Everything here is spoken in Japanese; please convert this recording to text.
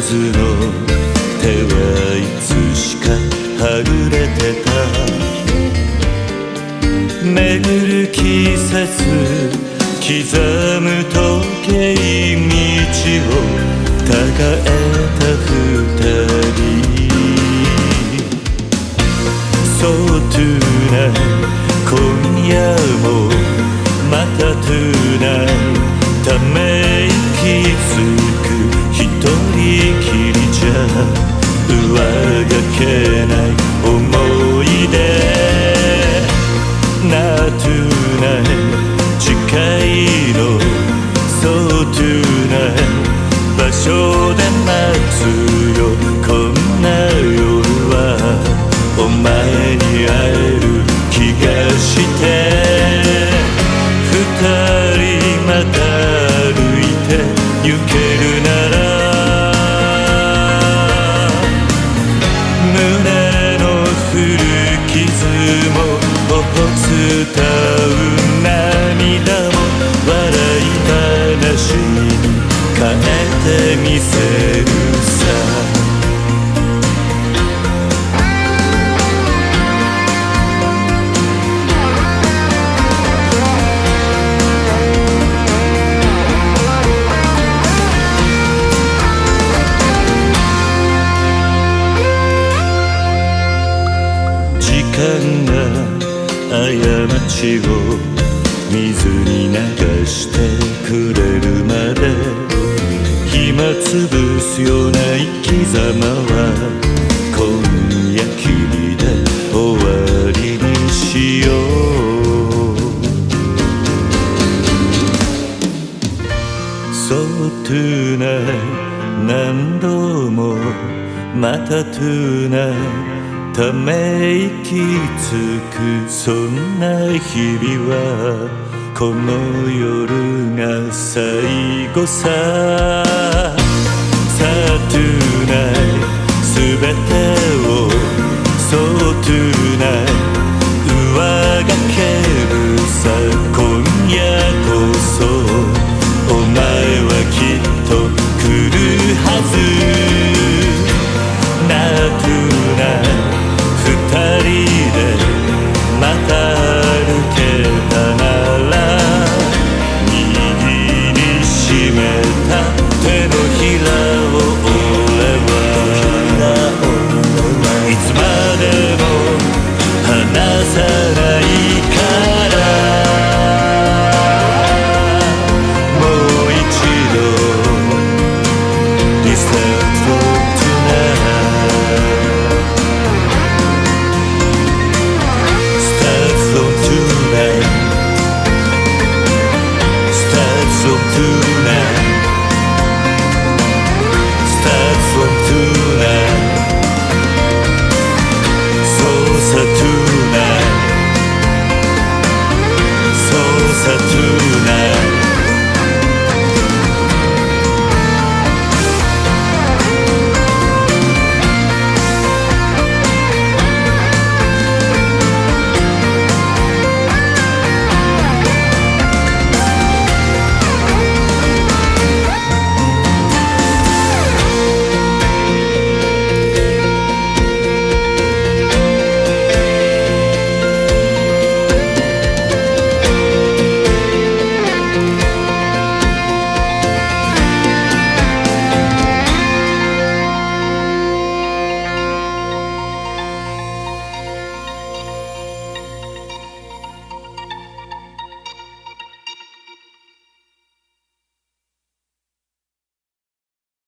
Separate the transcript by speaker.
Speaker 1: ずの手はいつしかはぐれてた。巡る季節刻む時計道をたがえた二人。So tonight 今夜もまた tonight ため息つく上がけない。思い出な tonight 近いの So tonight 場所で待つよこんな夜はお前に会える気がしててみせるさ。時間が過ちを水に流してくれるまで。暇つぶすような生き様は今夜君で終わりにしよう。So tonight 何度もまた tonight ため息つくそんな日々はこの夜が最後さ。さあ tonight 全てを So tonight 上がけるさ。今夜こそお前はきっと来るはず。